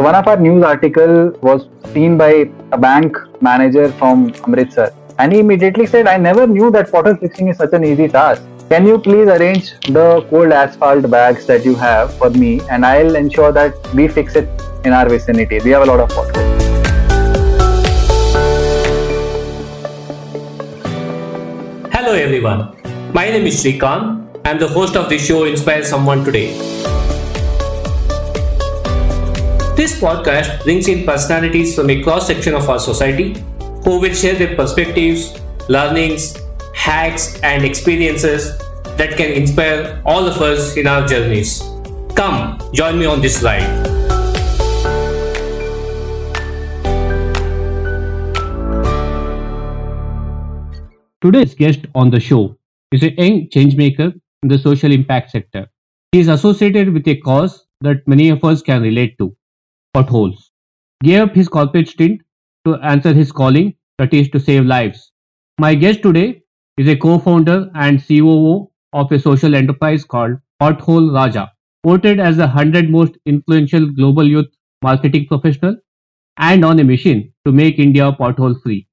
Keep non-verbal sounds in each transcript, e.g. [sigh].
So one of our news article was seen by a bank manager from Amritsar, and he immediately said, "I never knew that pothole fixing is such an easy task. Can you please arrange the cold asphalt bags that you have for me, and I'll ensure that we fix it in our vicinity. We have a lot of potholes." Hello everyone. My name is Shrikant. I'm the host of the show Inspire Someone Today. This podcast brings in personalities from a cross section of our society who will share their perspectives, learnings, hacks, and experiences that can inspire all of us in our journeys. Come, join me on this ride. Today's guest on the show is a young changemaker in the social impact sector. He is associated with a cause that many of us can relate to potholes. Gave up his corporate stint to answer his calling, that is to save lives. My guest today is a co-founder and COO of a social enterprise called Pothole Raja, voted as the 100 most influential global youth marketing professional and on a mission to make India pothole free.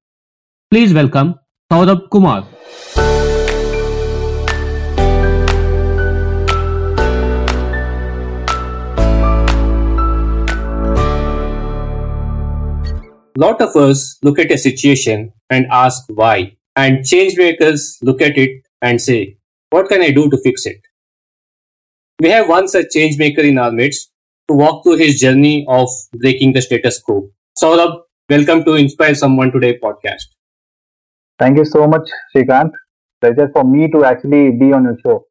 Please welcome Saurabh Kumar. Lot of us look at a situation and ask why, and change makers look at it and say, What can I do to fix it? We have one such change maker in our midst to walk through his journey of breaking the status quo. Saurabh, welcome to Inspire Someone Today podcast. Thank you so much, Shrikant. Pleasure for me to actually be on your show.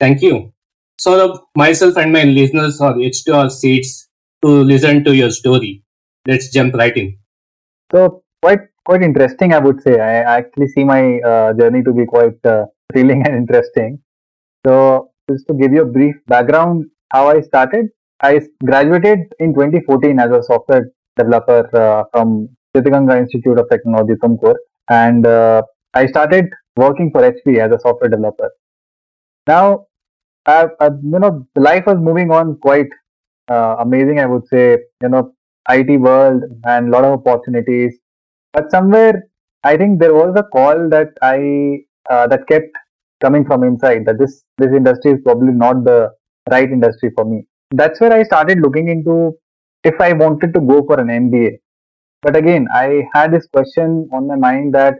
Thank you. Saurabh, myself and my listeners are itched to our seats to listen to your story. Let's jump right in. So quite quite interesting, I would say. I actually see my uh, journey to be quite uh, thrilling and interesting. So just to give you a brief background, how I started, I graduated in 2014 as a software developer uh, from Siddhaganga Institute of Technology, Tumkur, and uh, I started working for HP as a software developer. Now, I, I, you know, life was moving on quite uh, amazing. I would say, you know, IT world and a lot of opportunities. But somewhere, I think there was a call that I uh, that kept coming from inside that this this industry is probably not the right industry for me. That's where I started looking into if I wanted to go for an MBA. But again, I had this question on my mind that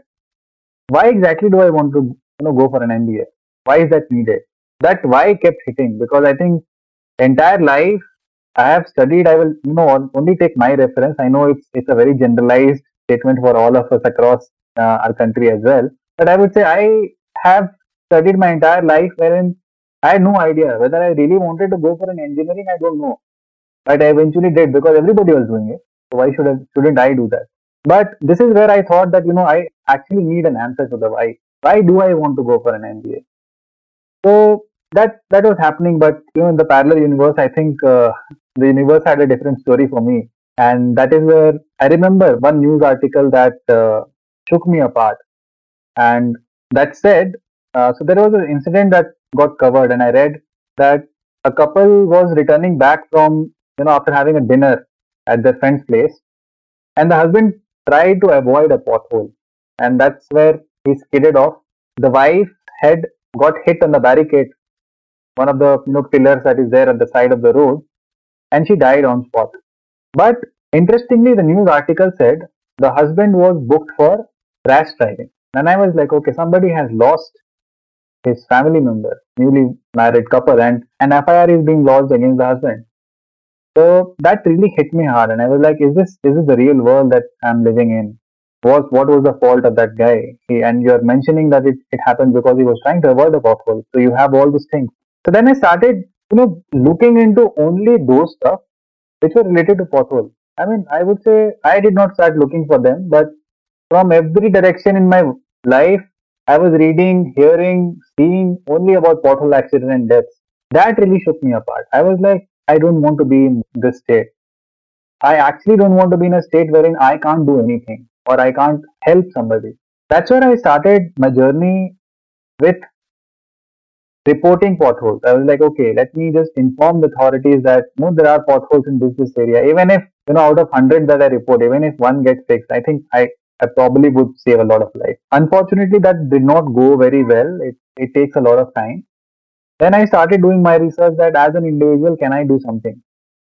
why exactly do I want to you know go for an MBA? Why is that needed? That why kept hitting because I think entire life I have studied. I will, you know, only take my reference. I know it's it's a very generalized statement for all of us across uh, our country as well. But I would say I have studied my entire life wherein I had no idea whether I really wanted to go for an engineering. I don't know, but I eventually did because everybody was doing it. So why should I, shouldn't I do that? But this is where I thought that you know I actually need an answer to the why. Why do I want to go for an MBA? So that that was happening, but you know in the parallel universe, I think uh, the universe had a different story for me. And that is where I remember one news article that uh, shook me apart. And that said, uh, so there was an incident that got covered, and I read that a couple was returning back from, you know, after having a dinner at their friend's place, and the husband tried to avoid a pothole, and that's where he skidded off. The wife head got hit on the barricade, one of the you know pillars that is there at the side of the road, and she died on spot. But interestingly, the news article said the husband was booked for rash driving. And I was like, okay, somebody has lost his family member, newly married couple, and an FIR is being lodged against the husband. So that really hit me hard, and I was like, is this is this the real world that I'm living in? What what was the fault of that guy? He, and you're mentioning that it, it happened because he was trying to avoid a pothole. So you have all these things. So then I started you know, looking into only those stuff which were related to pothole. I mean, I would say I did not start looking for them, but from every direction in my life, I was reading, hearing, seeing only about pothole accident and deaths. That really shook me apart. I was like, I don't want to be in this state. I actually don't want to be in a state wherein I can't do anything or I can't help somebody. That's where I started my journey with reporting potholes. I was like, okay, let me just inform the authorities that you know, there are potholes in this, this area. Even if, you know, out of 100 that I report, even if one gets fixed, I think I, I probably would save a lot of life. Unfortunately, that did not go very well. It, it takes a lot of time. Then I started doing my research that as an individual, can I do something?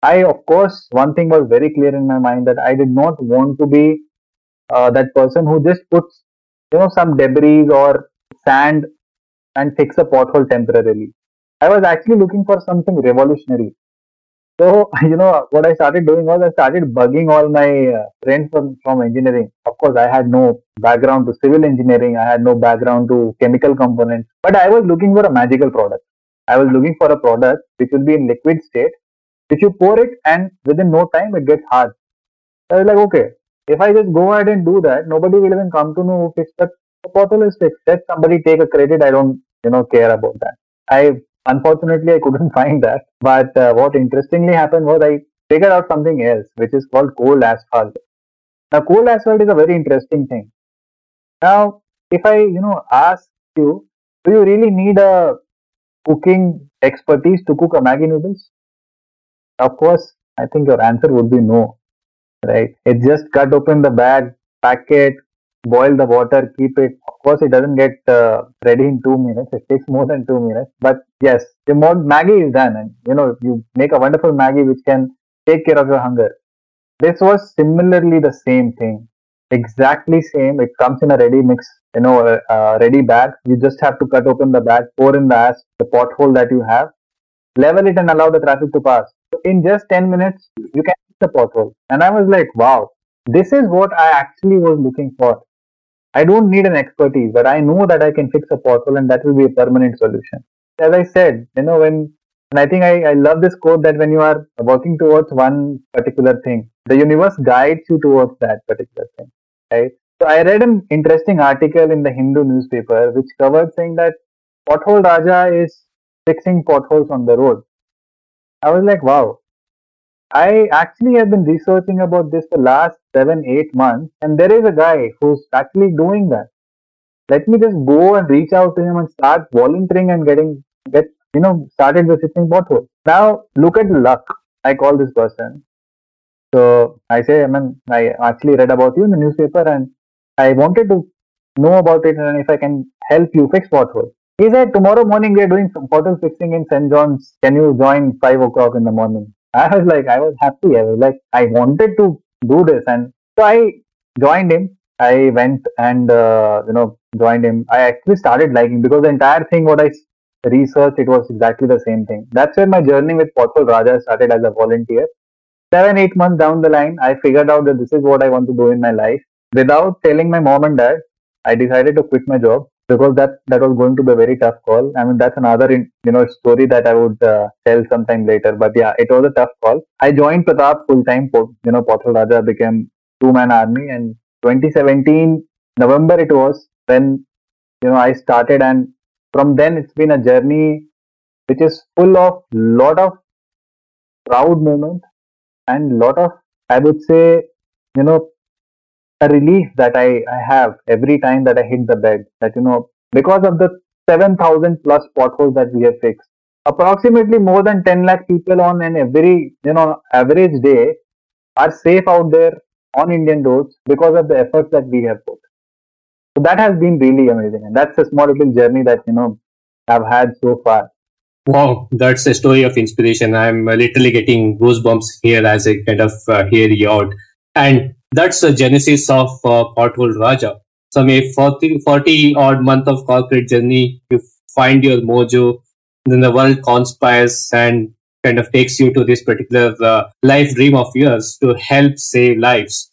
I, of course, one thing was very clear in my mind that I did not want to be uh, that person who just puts, you know, some debris or sand and fix a pothole temporarily. I was actually looking for something revolutionary. So, [laughs] you know, what I started doing was I started bugging all my uh, friends from, from engineering. Of course, I had no background to civil engineering, I had no background to chemical components, but I was looking for a magical product. I was looking for a product which will be in liquid state, which you pour it and within no time it gets hard. So I was like, okay, if I just go ahead and do that, nobody will even come to know who fixed that. The pothole is fixed. Let somebody take a credit. I don't you know care about that. I unfortunately i couldn't [laughs] find that. But uh, what interestingly happened was i figured out something else which is called cold asphalt. Now cold asphalt is a very interesting thing. Now if i you know ask you do you really need a cooking expertise to cook a maggi noodles? Of course i think your answer would be no right? It just cut open the bag pack it boil the water, keep it. Of course, it doesn't get uh, ready in two minutes. It takes [laughs] more than two minutes. But yes, the more Maggi is done, and you know you make a wonderful Maggi which can take care of your hunger. This was similarly the same thing, exactly same. It comes in a ready mix, you know, a, a ready bag. You just have to cut open the bag, pour in the ash, the pothole that you have, level it, and allow the traffic to pass. In just ten minutes, you can the pothole. And I was like, wow, this is what I actually was looking for I don't need an expertise, but I know that I can fix a pothole and that will be a permanent solution. As I said, you know, when and I think I, I love this quote that when you are working towards one particular thing, the universe guides you towards that particular thing. Right? So I read an interesting article in the Hindu newspaper which covered saying that Pothole Raja is fixing potholes on the road. I was like, wow, I actually have been researching about this the last seven, eight months, and there is a guy who's actually doing that. Let me just go and reach out to him and start volunteering and getting get you know started visiting potholes. Now look at luck. I call this person. So I say, I mean, I actually read about you in the newspaper, and I wanted to know about it and if I can help you fix potholes. He said, tomorrow morning we are doing some pothole fixing in St. John's. Can you join five o'clock in the morning? I was like, I was happy. I was like, I wanted to do this, and so I joined him. I went and uh, you know joined him. I actually started liking because the entire thing what I researched it was exactly the same thing. That's where my journey with Pothole Raja started as a volunteer. Seven eight months down the line, I figured out that this is what I want to do in my life. Without telling my mom and dad, I decided to quit my job because that that was going to be a very tough call. I mean, that's another you know story that I would uh, tell sometime later. But yeah, it was a tough call. I joined Pratap full time. You know, Pothole Raja became two man army, and 2017 November it was when you know I started, and from then it's been a journey which is full of lot of proud moments and lot of I would say you know a relief that I, I have every time that I hit the bed. That you know, because of the 7,000 plus potholes that we have fixed, approximately more than 10 lakh people on an every you know average day are safe out there on Indian roads because of the efforts that we have put. So that has been really amazing, and that's a small little journey that you know I've had so far. Wow, that's a story of inspiration. I'm literally getting goosebumps here as I kind of uh, hear you out. And that's the genesis of uh, Pothole Raja. Some a 40, 40 odd month of corporate journey, you find your mojo, then the world conspires and kind of takes you to this particular uh, life dream of yours to help save lives.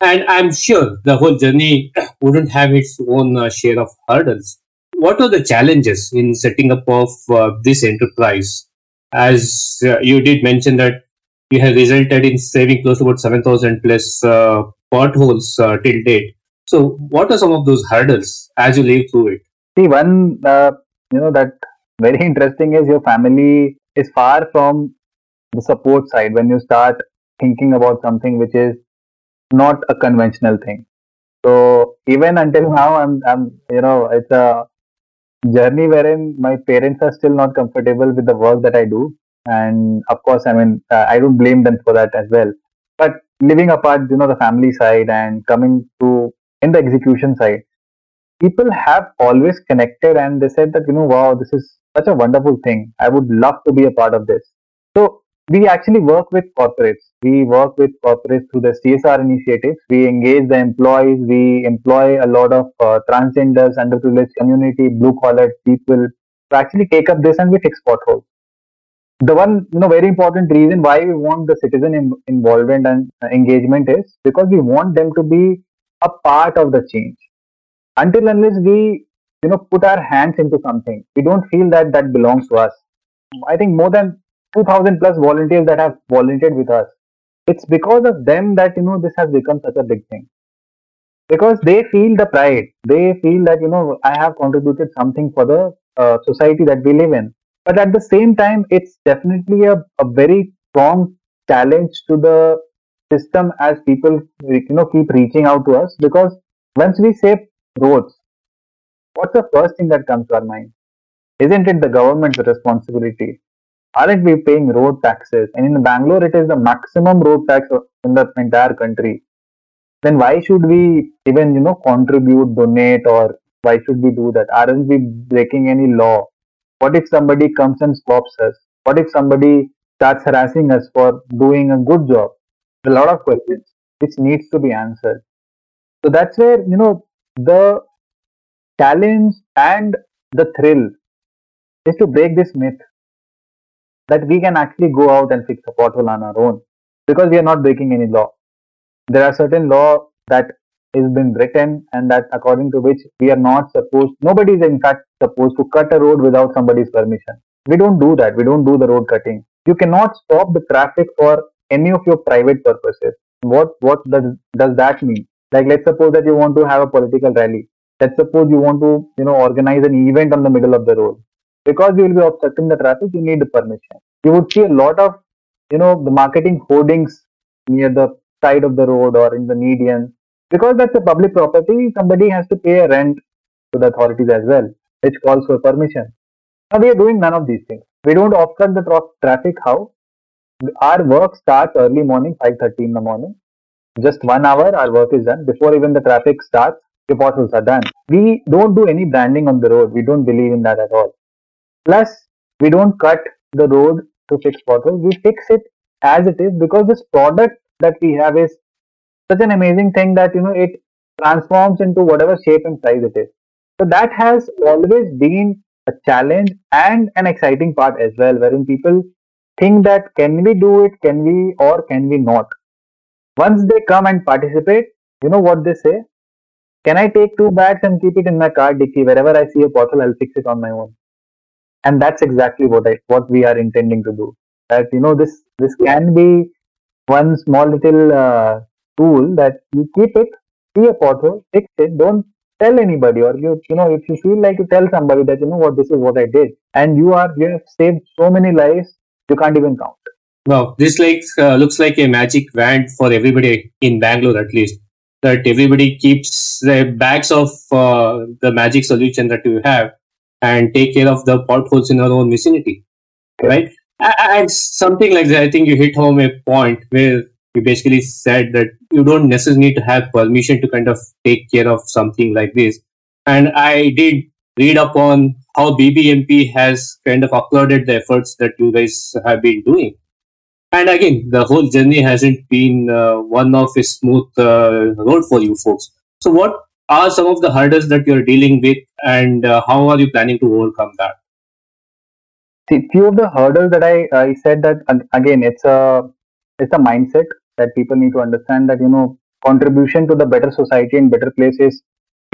And I'm sure the whole journey [clears throat] wouldn't have its own uh, share of hurdles. What are the challenges in setting up of uh, this enterprise? As uh, you did mention that we have resulted in saving close to about 7,000 plus uh, potholes uh, till date. So, what are some of those hurdles as you live through it? See, one, uh, you know, that very [laughs] interesting is your family is far from the support side when you start thinking about something which is not a conventional thing. So even until now, I'm, I'm, you know, it's a journey wherein my parents are still not comfortable with the work that I do, and of course, I mean, uh, I don't blame them for that as well. But living apart, you know, the family side and coming to in the execution side, people have always connected and they said that you know, wow, this is such a wonderful thing. I would love to be a part of this. So we actually work with corporates. We work with corporates through the CSR initiatives. We engage the employees. We employ a lot of uh, transgenders, underprivileged community, blue collar people to actually take up this and we fix potholes. The one, you know, very important reason why we want the citizen in, involvement and uh, engagement is because we want them to be a part of the change. Until unless we, you know, put our hands into something, we don't feel that that belongs to us. I think more than 2000 plus volunteers that have volunteered with us it's because of them that you know this has become such a big thing because they feel the pride they feel that you know i have contributed something for the uh, society that we live in but at the same time it's definitely a, a very strong challenge to the system as people you know keep reaching out to us because once we say roads what's the first thing that comes to our mind isn't it the government's responsibility aren't we paying road taxes? And in Bangalore, it is the maximum road tax in the entire country. Then why should we even, you know, contribute, donate, or why should we do that? Aren't we breaking any law? What if somebody comes and stops us? What if somebody starts harassing us for doing a good job? a lot of questions which needs to be answered. So that's where, you know, the challenge and the thrill is to break this myth that we can actually go out and fix a pothole on our own because we are not breaking any law. There are certain law that is been written and that according to which we are not supposed nobody is in fact supposed to cut a road without somebody's permission. We don't do that. We don't do the road cutting. You cannot stop the traffic for any of your private purposes. What what does does that mean? Like let's suppose that you want to have a political rally. Let's suppose you want to, you know, organize an event on the middle of the road because you will be obstructing the traffic you need the permission you would see a lot of you know the marketing hoardings near the side of the road or in the median because that's a public property somebody has to pay a rent to the authorities as well which calls for permission. Now we are doing none of these things. We don't obstruct the tra- traffic how? Our work starts early morning 5.30 in the morning. Just one hour our work is done. Before even the traffic starts the potholes are done. We don't do any branding on the road. We don't believe in that at all. Plus, we don't cut the road to fix potholes. We fix it as it is because this product that we have is such an amazing thing that you know it transforms into whatever shape and size it is. So that has always been a challenge and an exciting part as well, wherein people think that can we do it, can we or can we not. Once they come and participate, you know what they say? Can I take two bags and keep it in my car dicky? Wherever I see a pothole, I'll fix it on my own and that's exactly what I what we are intending to do. That you know this this can be one small little uh, tool that you keep it, see a pothole, fix it, don't tell anybody, or you you know if you feel like to tell somebody that you know what this is what I did, and you are you have saved so many lives you can't even count. Wow, this like uh, looks like a magic wand for everybody in Bangalore at least. That everybody keeps their bags of uh, the magic solution that you have and take care of the potholes in our own vicinity, right? And something like that, I think you hit home a point where you basically said that you don't necessarily need to have permission to kind of take care of something like this. And I did read upon how BBMP has kind of applauded the efforts that you guys have been doing. And again, the whole journey hasn't been uh, one of a smooth uh, road for you folks. So, what are some of the hurdles that you're dealing with and uh, how are you planning to overcome that see few of the hurdles that i i said that again it's a it's a mindset that people need to understand that you know contribution to the better society and better places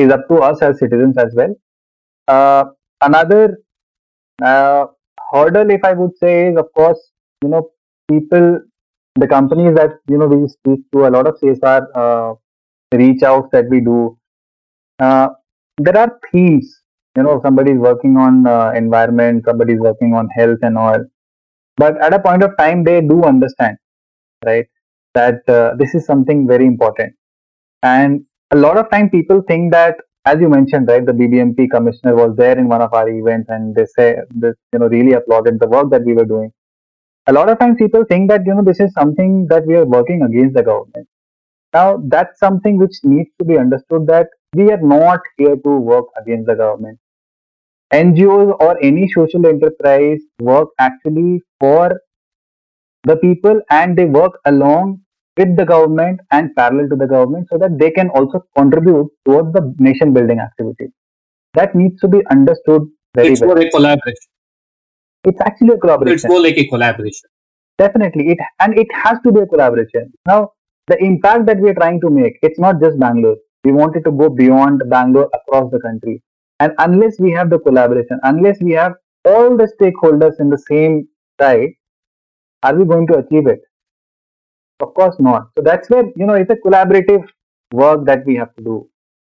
is up to us as citizens as well. Uh, another uh, hurdle if i would say is of course you know people the companies that you know we speak to a lot of csr uh, reach outs that we do. Uh, there are themes you know somebody is working on uh, environment somebody is working on health and all. But at a point of time they do understand right that uh, this is something very important and a lot of time people think that as you mentioned, right, the BBMP commissioner was there in one of our events, and they say this, you know, really applauded the work that we were doing. A lot of times, people think that you know this is something that we are working against the government. Now, that's something which needs to be understood that we are not here to work against the government. NGOs or any social enterprise work actually for the people and they work along with the government and parallel to the government so that they can also contribute towards the nation building activity. That needs to be understood very it's well. more a collaboration. It's actually a collaboration. It's more like a collaboration. Definitely. It and it has to be a collaboration. Now, the impact that we are trying to make, it's not just Bangalore. We want it to go beyond Bangalore across the country. And unless we have the collaboration, unless we have all the stakeholders in the same side, are we going to achieve it? Of course not. So that's where, you know, it's a collaborative work that we have to do.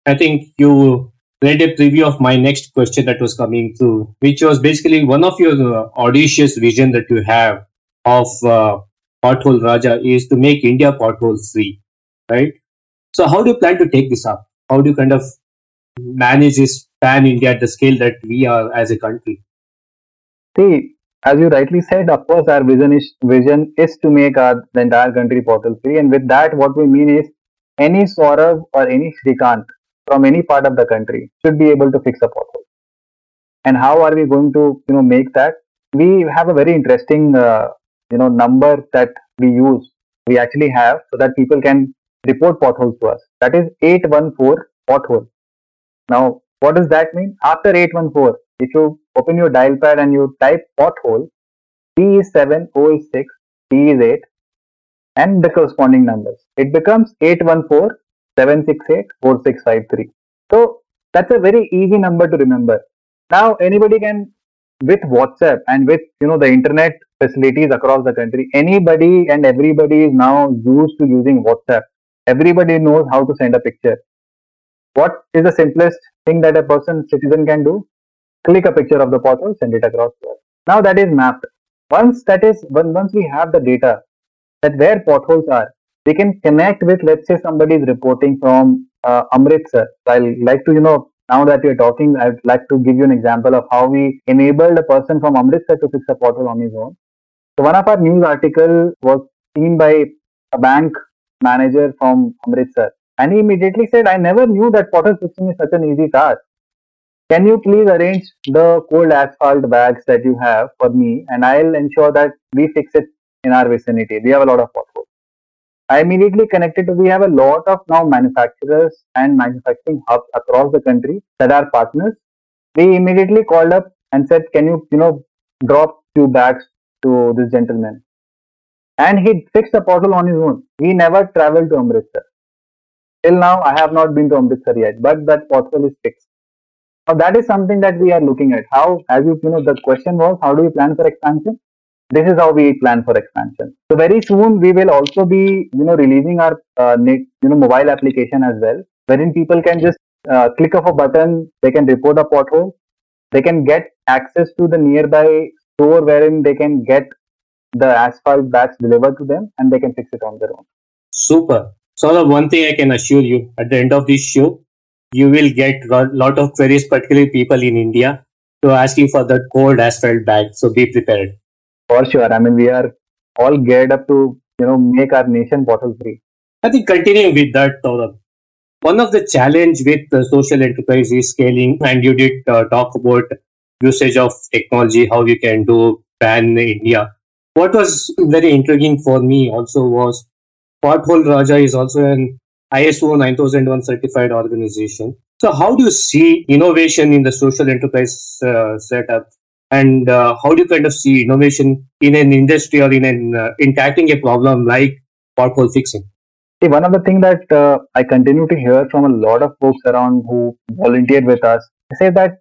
I think you read a preview of my next question that was coming through, which was basically one of your uh, audacious vision that you have of uh, Pothole Raja is to make India pothole free, right? So how do you plan to take this up? How do you kind of manage this pan India at the scale that we are as a country? See, as you rightly said, of course, our vision is vision is to make our the entire country portal free, and with that, what we mean is any Saurabh or any Shrikant from any part of the country should be able to fix a pothole. And how are we going to, you know, make that? We have a very interesting, uh, you know, number that we use. We actually have so that people can report potholes to us. That is 814 pothole. Now, what does that mean? After 814, if you open your dial pad and you type pothole, P is 7, O is 6, T is 8, and the corresponding numbers. It becomes 814 768 4653. So that's a very easy number to remember. Now anybody can with WhatsApp and with you know the internet facilities across the country, anybody and everybody is now used to using WhatsApp. Everybody knows how to send a picture. What is the simplest thing that a person citizen can do? Click a picture of the pothole, send it across us. Now that is mapped. Once that is once we have the data that where potholes are, we can connect with let's say somebody is reporting from uh, Amritsar. I'll like to you know now that you're talking, I'd like to give you an example of how we enabled a person from Amritsar to fix a pothole on his own. So one of our news article was seen by a bank manager from Amritsar, and he immediately said, "I never knew that pothole fixing is such an easy task. Can you please arrange the cold asphalt bags that you have for me, and I'll ensure that we fix it in our vicinity. We have a lot of potholes." I immediately connected to. We have a lot of now manufacturers and manufacturing hubs across the country that are partners. We immediately called up and said, "Can you, you know, drop few bags to this gentleman?" And he fixed the pothole on his own. He never traveled to Amritsar. Till now, I have not been to Amritsar yet, but that pothole is fixed. Now that is something that we are looking at. How, as you, you know, the question was, how do we plan for expansion? This is how we plan for expansion. So very soon we will also be, you know, releasing our, uh, you know, mobile application as well, wherein people can just uh, click of a button, they can report a pothole, they can get access to the nearby store wherein they can get the asphalt bags delivered to them and they can fix it on their own. Super. So, the one thing I can assure you at the end of this show, you will get a lot of queries, particularly people in India, to asking for that cold asphalt bag. So, be prepared. For sure. I mean, we are all geared up to, you know, make our nation pothole free. I think continuing with that, Saurabh, one of the challenge with the social enterprise is scaling, and you did uh, talk about usage of technology, how you can do pan India. What was very intriguing for me also was Pothole Raja is also an ISO 9001 certified organization. So, how do you see innovation in the social enterprise uh, setup, and uh, how do you kind of see innovation in an industry or in an uh, in tackling a problem like pothole fixing? See, one of the things that uh, I continue to hear from a lot of folks around who volunteered with us, they say that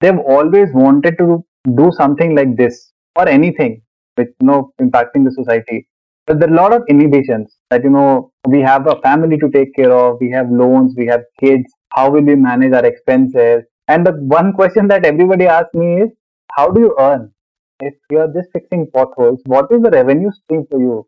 they've always wanted to do something like this or anything with you know impacting the society. But there are a lot of inhibitions that you know we have a family to take care of, we have loans, we have kids. How will we manage our expenses? And the one question that everybody asks me is, how do you earn? If you're just fixing potholes, what is the revenue stream for you?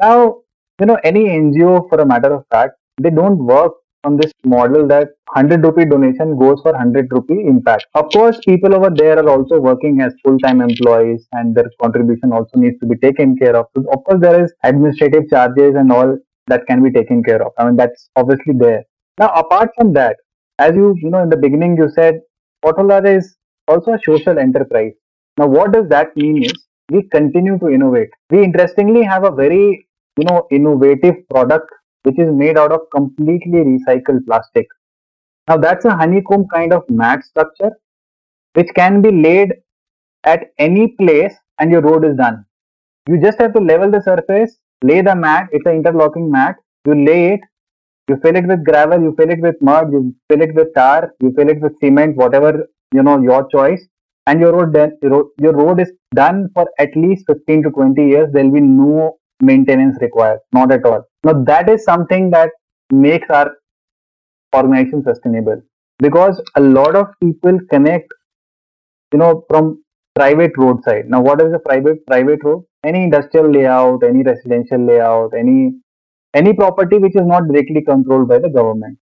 Now, you know, any NGO, for a matter of fact, they don't work from this model that 100 rupee donation goes for 100 rupee impact. Of course, people over there are also working as full-time employees and their contribution also needs to be taken care of. Of course, there is administrative charges and all that can be taken care of. I mean, that's obviously there. Now, apart from that, as you, you know, in the beginning, you said Pothole Raja is also a social enterprise. Now, what does that mean is we continue to innovate. We interestingly have a very, you know, innovative product which is made out of completely recycled plastic. Now that's a honeycomb kind of mat structure which can be laid at any place and your road is done. You just have to level the surface, lay the mat, it's an interlocking mat, you lay it, you fill it with gravel, you fill it with mud, you fill it with tar, you fill it with cement, whatever you know your choice, and your road then your road is done for at least 15 to 20 years. There will be no maintenance required, not at all. Now that is something that makes our organization sustainable because a lot of people connect, you know, from private roadside. Now, what is a private private road? Any industrial layout, any residential layout, any any property which is not directly controlled by the government.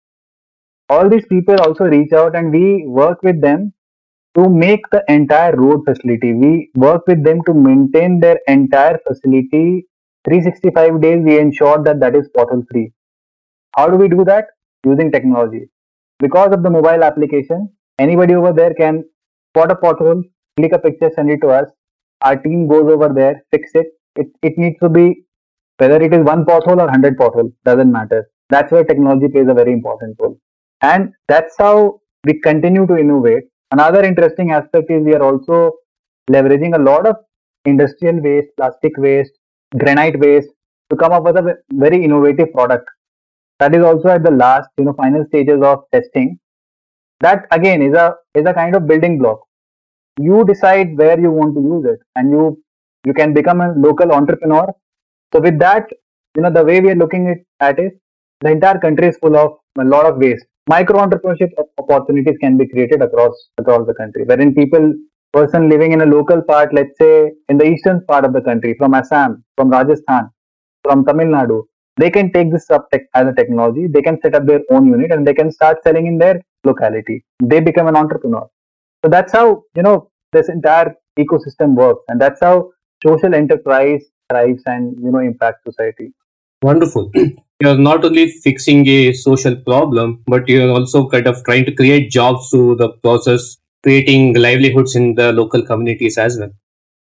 All these people also reach out and we work with them to make the entire road facility. We work with them to maintain their entire facility 365 days we ensure that that is pothole free how do we do that using technology because of the mobile application anybody over there can spot a pothole click a picture send it to us. Our team goes over there fix it. It, it needs to be whether it is one pothole or 100 pothole doesn't matter. That's where technology plays a very important role. And that's how we continue to innovate. Another interesting aspect is we are also leveraging a lot of industrial waste plastic waste granite waste to come up with a very innovative product. That is also at the last you know final stages of testing. That again is a is a kind of building block you decide where you want to use it and you you can become a local entrepreneur so with that you know the way we are looking at it the entire country is full of a lot of waste micro entrepreneurship opportunities can be created across across the country wherein people person living in a local part, let's say in the eastern part of the country, from Assam, from Rajasthan, from Tamil Nadu, they can take this up as a technology. They can set up their own unit and they can start selling in their locality. They become an entrepreneur. So that's how you know this entire ecosystem works, and that's how social enterprise thrives and you know impacts society. Wonderful. [clears throat] You're not only fixing a social problem, but you're also kind of trying to create jobs through the process creating livelihoods in the local communities as well.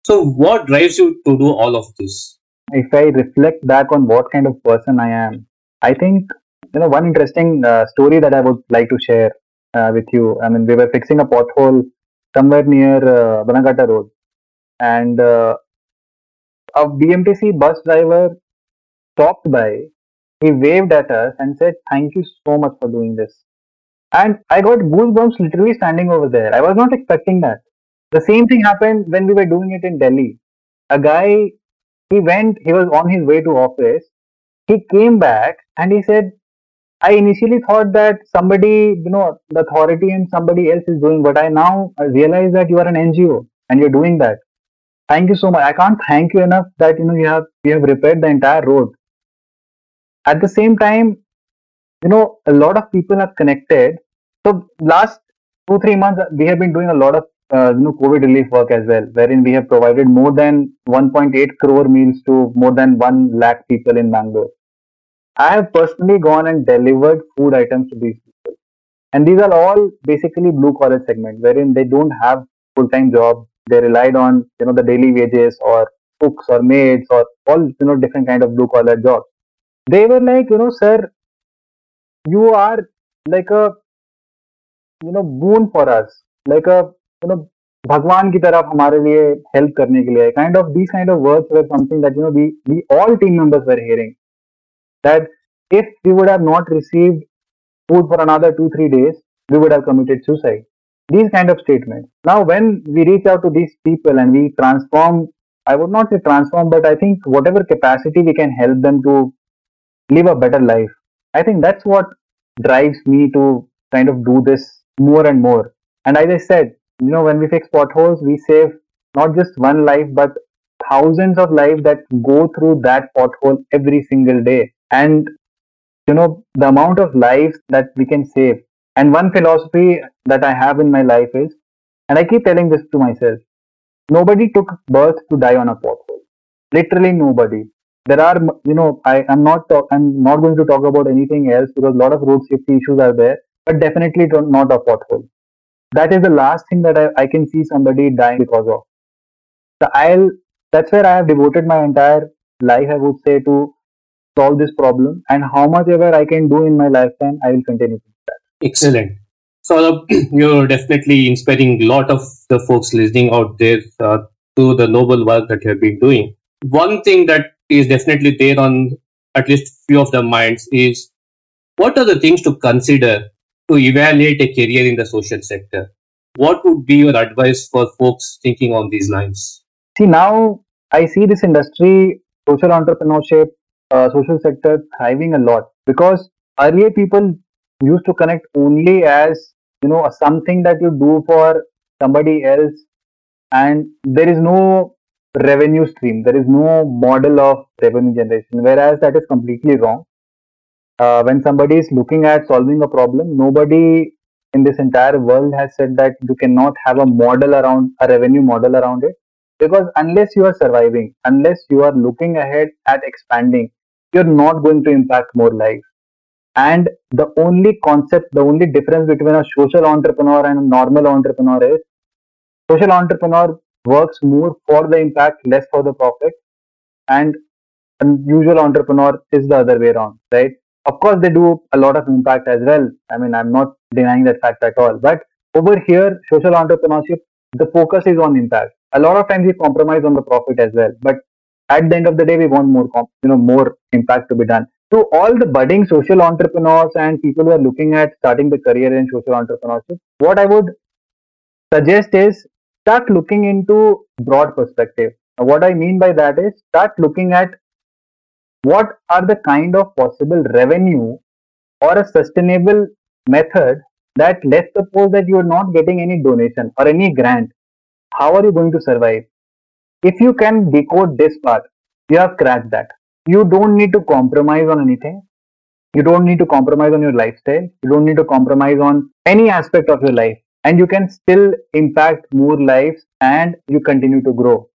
So, what drives you to do all of this? If I reflect back on what kind of person I am, I think you know one interesting uh, story that I would like to share uh, with you. I mean, we were fixing a pothole somewhere near uh, Bannerghatta Road, and uh, a BMTC bus driver stopped by. He waved at us and said, "Thank you so much for doing this." And I got goosebumps literally standing over there. I was not expecting that. The same thing happened when we were doing it in Delhi. A guy, he went, he was on his way to office. He came back and he said, I initially thought that somebody, you know, the authority and somebody else is doing, but I now realize that you are an NGO and you're doing that. Thank you so much. I can't thank you enough that you know you have you have repaired the entire road. At the same time, you know, a lot of people are connected. So last two three months, we have been doing a lot of uh, you know COVID relief work as well, wherein we have provided more than 1.8 crore meals to more than one lakh people in Bangalore. I have personally gone and delivered food items to these people, and these are all basically blue collar segment, wherein they don't have full time job. They relied on you know the daily wages or cooks or maids or all you know different kind of blue collar jobs. They were like, you know, sir, you are like a you know boon for us like a you know भगवान की तरफ हमारे लिए help करने के लिए kind of these kind of words were something that you know we we all team members were hearing that if we would have not received food for another two three days we would have committed suicide these kind of statements now when we reach out to these people and we transform i would not say transform but i think whatever capacity we can help them to live a better life i think that's what drives me to kind of do this more and more. And as I said, you know, when we fix potholes, we save not just one life, but thousands of lives that go through that pothole every single day. And you know, the amount of lives that we can save. And one philosophy that I have in my life is, and I keep telling this to myself, nobody took birth to die on a pothole. Literally nobody. There are, you know, I am not, talk, I'm not going to talk about anything else because a lot of road safety issues are there, but definitely not a pothole. That is the last thing that I, I can see somebody dying because of. So I'll, that's where I have devoted my entire life, I would say, to solve this problem and how much ever I can do in my lifetime, I will continue to do that. Excellent. So [clears throat] you're definitely inspiring a lot of the folks listening out there uh, to the noble work that you have been doing. One thing that is definitely there on at least few of the minds is what are the things to consider to evaluate a career in the social sector? What would be your advice for folks thinking on these lines? See, now I see this industry, social entrepreneurship, uh, social sector thriving a lot. Because earlier people used to connect only as you know something that you do for somebody else. And there is no revenue stream. There is no model of revenue generation. Whereas that is completely wrong. Uh, when somebody is looking at solving a problem nobody in this entire world has said that you cannot have a model around a revenue model around it because unless you are surviving unless you are looking ahead at expanding you're not going to impact more lives and the only concept the only difference between a social entrepreneur and a normal entrepreneur is social entrepreneur works more for the impact less for the profit and usual entrepreneur is the other way around right? Of course they do a lot of impact as well. I mean i'm not denying that fact at all. But over here social entrepreneurship the focus is on impact a lot of times we compromise on the profit as well but at the end of the day we want more you know more impact to be done. To all the budding social entrepreneurs and people who are looking at starting the career in social entrepreneurship what i would suggest is start looking into broad perspective. Now, what i mean by that is start looking at what are the kind of possible revenue or a sustainable method that let's suppose that you are not getting any donation or any grant how are you going to survive? If you can decode this part, you have cracked that. You don't need to compromise on anything. You don't need to compromise on your lifestyle. You don't need to compromise on any aspect of your life. And you can still impact more lives and you continue to grow.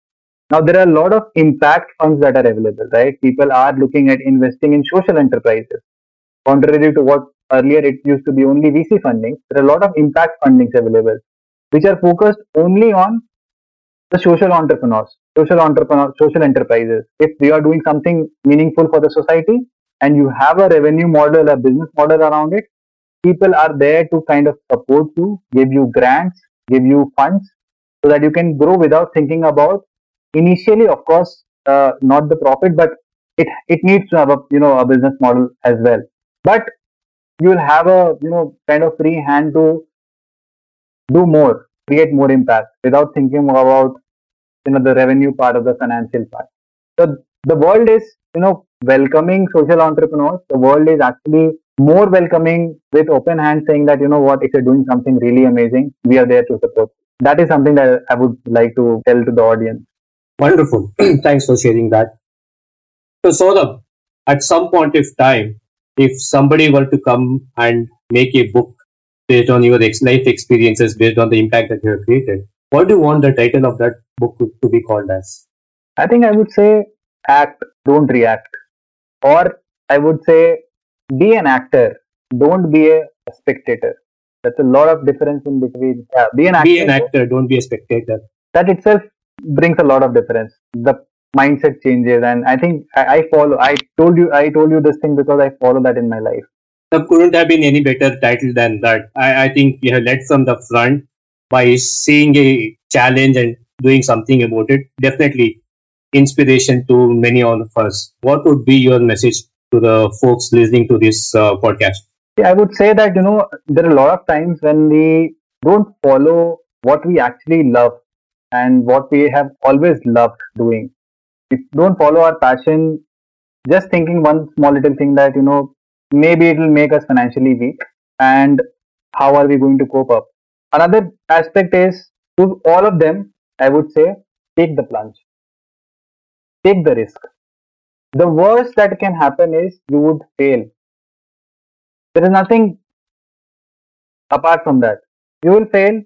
Now, there are a lot of impact funds that are available, right? People are looking at investing in social enterprises. Contrary to what earlier it used to be only VC funding, there are a lot of impact fundings available, which are focused only on the social entrepreneurs, social entrepreneurs, social enterprises. If you are doing something meaningful for the society and you have a revenue model, a business model around it, people are there to kind of support you, give you grants, give you funds so that you can grow without thinking about initially, of course, uh, not the profit, but it, it needs to have a, you know, a business model as well. But you will have a, you know, kind of free hand to do more create more impact without thinking about you know the revenue part of the financial part. So the world is you know welcoming social entrepreneurs. The world is actually more welcoming with open hands saying that you know what if you're doing something really amazing we are there to support that is something that i would like to tell to the audience. Wonderful. [clears throat] Thanks for sharing that. So Saurabh, at some point of time if somebody were to come and make a book based on your life experiences, based on the impact that you have created. What do you want the title of that book to be called as? I think I would say act, don't react. Or I would say be an actor, don't be a spectator. That's a lot of difference in between. Be an actor. Be an actor, don't be a spectator. That itself brings a lot of difference. The mindset changes, and I think I, I follow. I told you, I told you this thing because I follow that in my life there couldn't have been any better title than that. I, I think we have led from the front by seeing a challenge and doing something about it. Definitely inspiration to many of us. What would be your message to the folks listening to this uh, podcast? I would say that, you know, there are a lot of times when we don't follow what we actually love and what we have always loved doing. We don't follow our passion just thinking one small little thing that, you know, maybe it will make us financially weak. And how are we going to cope up? Another aspect is to all of them i would say take the plunge. Take the risk. The worst that can happen is you would fail. There is nothing apart from that. You will fail,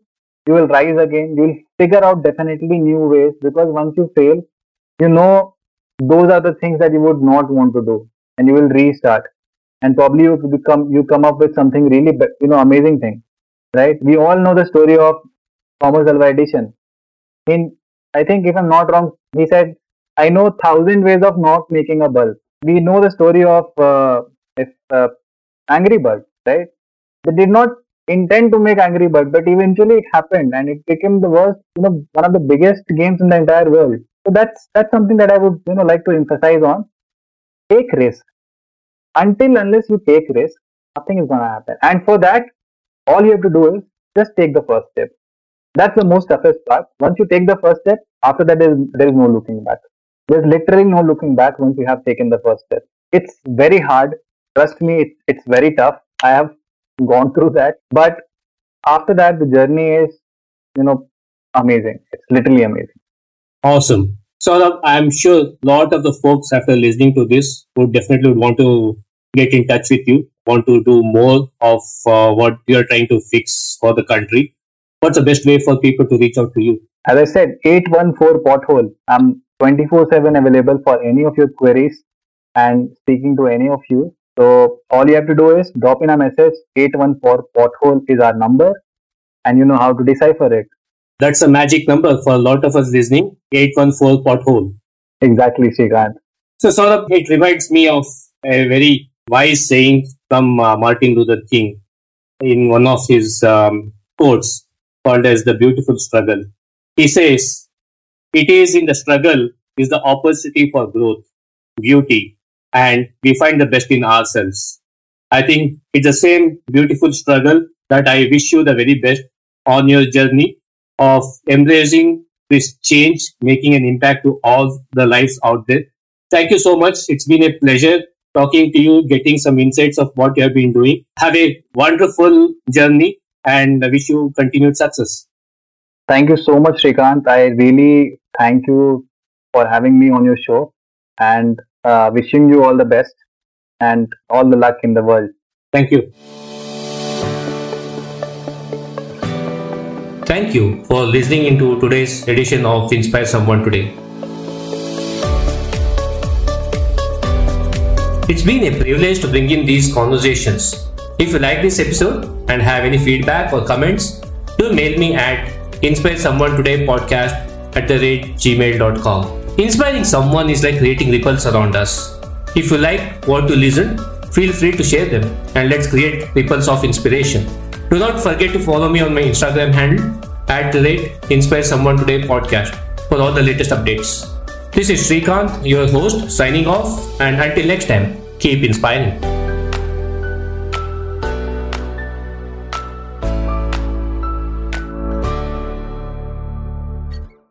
you will rise again, you will figure out definitely new ways because once you fail, you know those are the things that you would not want to do and you will restart and probably you become you come up with something really you know amazing thing right we all know the story of thomas alva edison in i think if i'm not wrong he said i know thousand ways of not making a bulb we know the story of uh, if, uh, angry bird right they did not intend to make Angry Bird, but eventually it happened and it became the worst, you know, one of the biggest games in the entire world. So that's that's something that I would, you know, like to emphasize on. Take risk. Until unless you take risk, nothing is gonna happen. And for that, all you have to do is just take the first step. That's the most toughest part. Once you take the first step, after that there is, there is no looking back. There's literally no looking back once you have taken the first step. It's very hard. Trust me, it's, it's very tough. I have gone through that. But after that, the journey is, you know, amazing. It's literally amazing. Awesome. So I'm sure a lot of the folks after listening to this would definitely want to get in touch with you, want to do more of uh, what you're trying to fix for the country. What's the best way for people to reach out to you? As I said, 814 pothole. I'm 24 7 available for any of your queries and speaking to any of you. So all you have to do is drop in a message 814 pothole is our number and you know how to decipher it. That's a magic number for a lot of us listening 814 pothole. Exactly, Srikanth. So Saurabh, it reminds me of a very wise saying from uh, Martin Luther King in one of his um, quotes called as the beautiful struggle. He says, it is in the struggle is the opportunity for growth, beauty, and we find the best in ourselves. I think it's the same beautiful struggle that I wish you the very best on your journey of embracing this change, making an impact to all the lives out there. Thank you so much. It's been a pleasure talking to you, getting some insights of what you have been doing. Have a wonderful journey and I wish you continued success. Thank you so much, Srikanth. I really thank you for having me on your show. And uh, wishing you all the best and all the luck in the world. Thank you. Thank you for listening into today's edition of Inspire Someone Today. It's been a privilege to bring in these conversations. If you like this episode and have any feedback or comments, do mail me at inspire someone today podcast at the rate gmail.com. Inspiring someone is like creating ripples around us. If you like what to listen, feel free to share them and let's create ripples of inspiration. Do not forget to follow me on my Instagram handle at rate Inspire Someone Today podcast for all the latest updates. This is Srikanth, your host, signing off, and until next time, keep inspiring.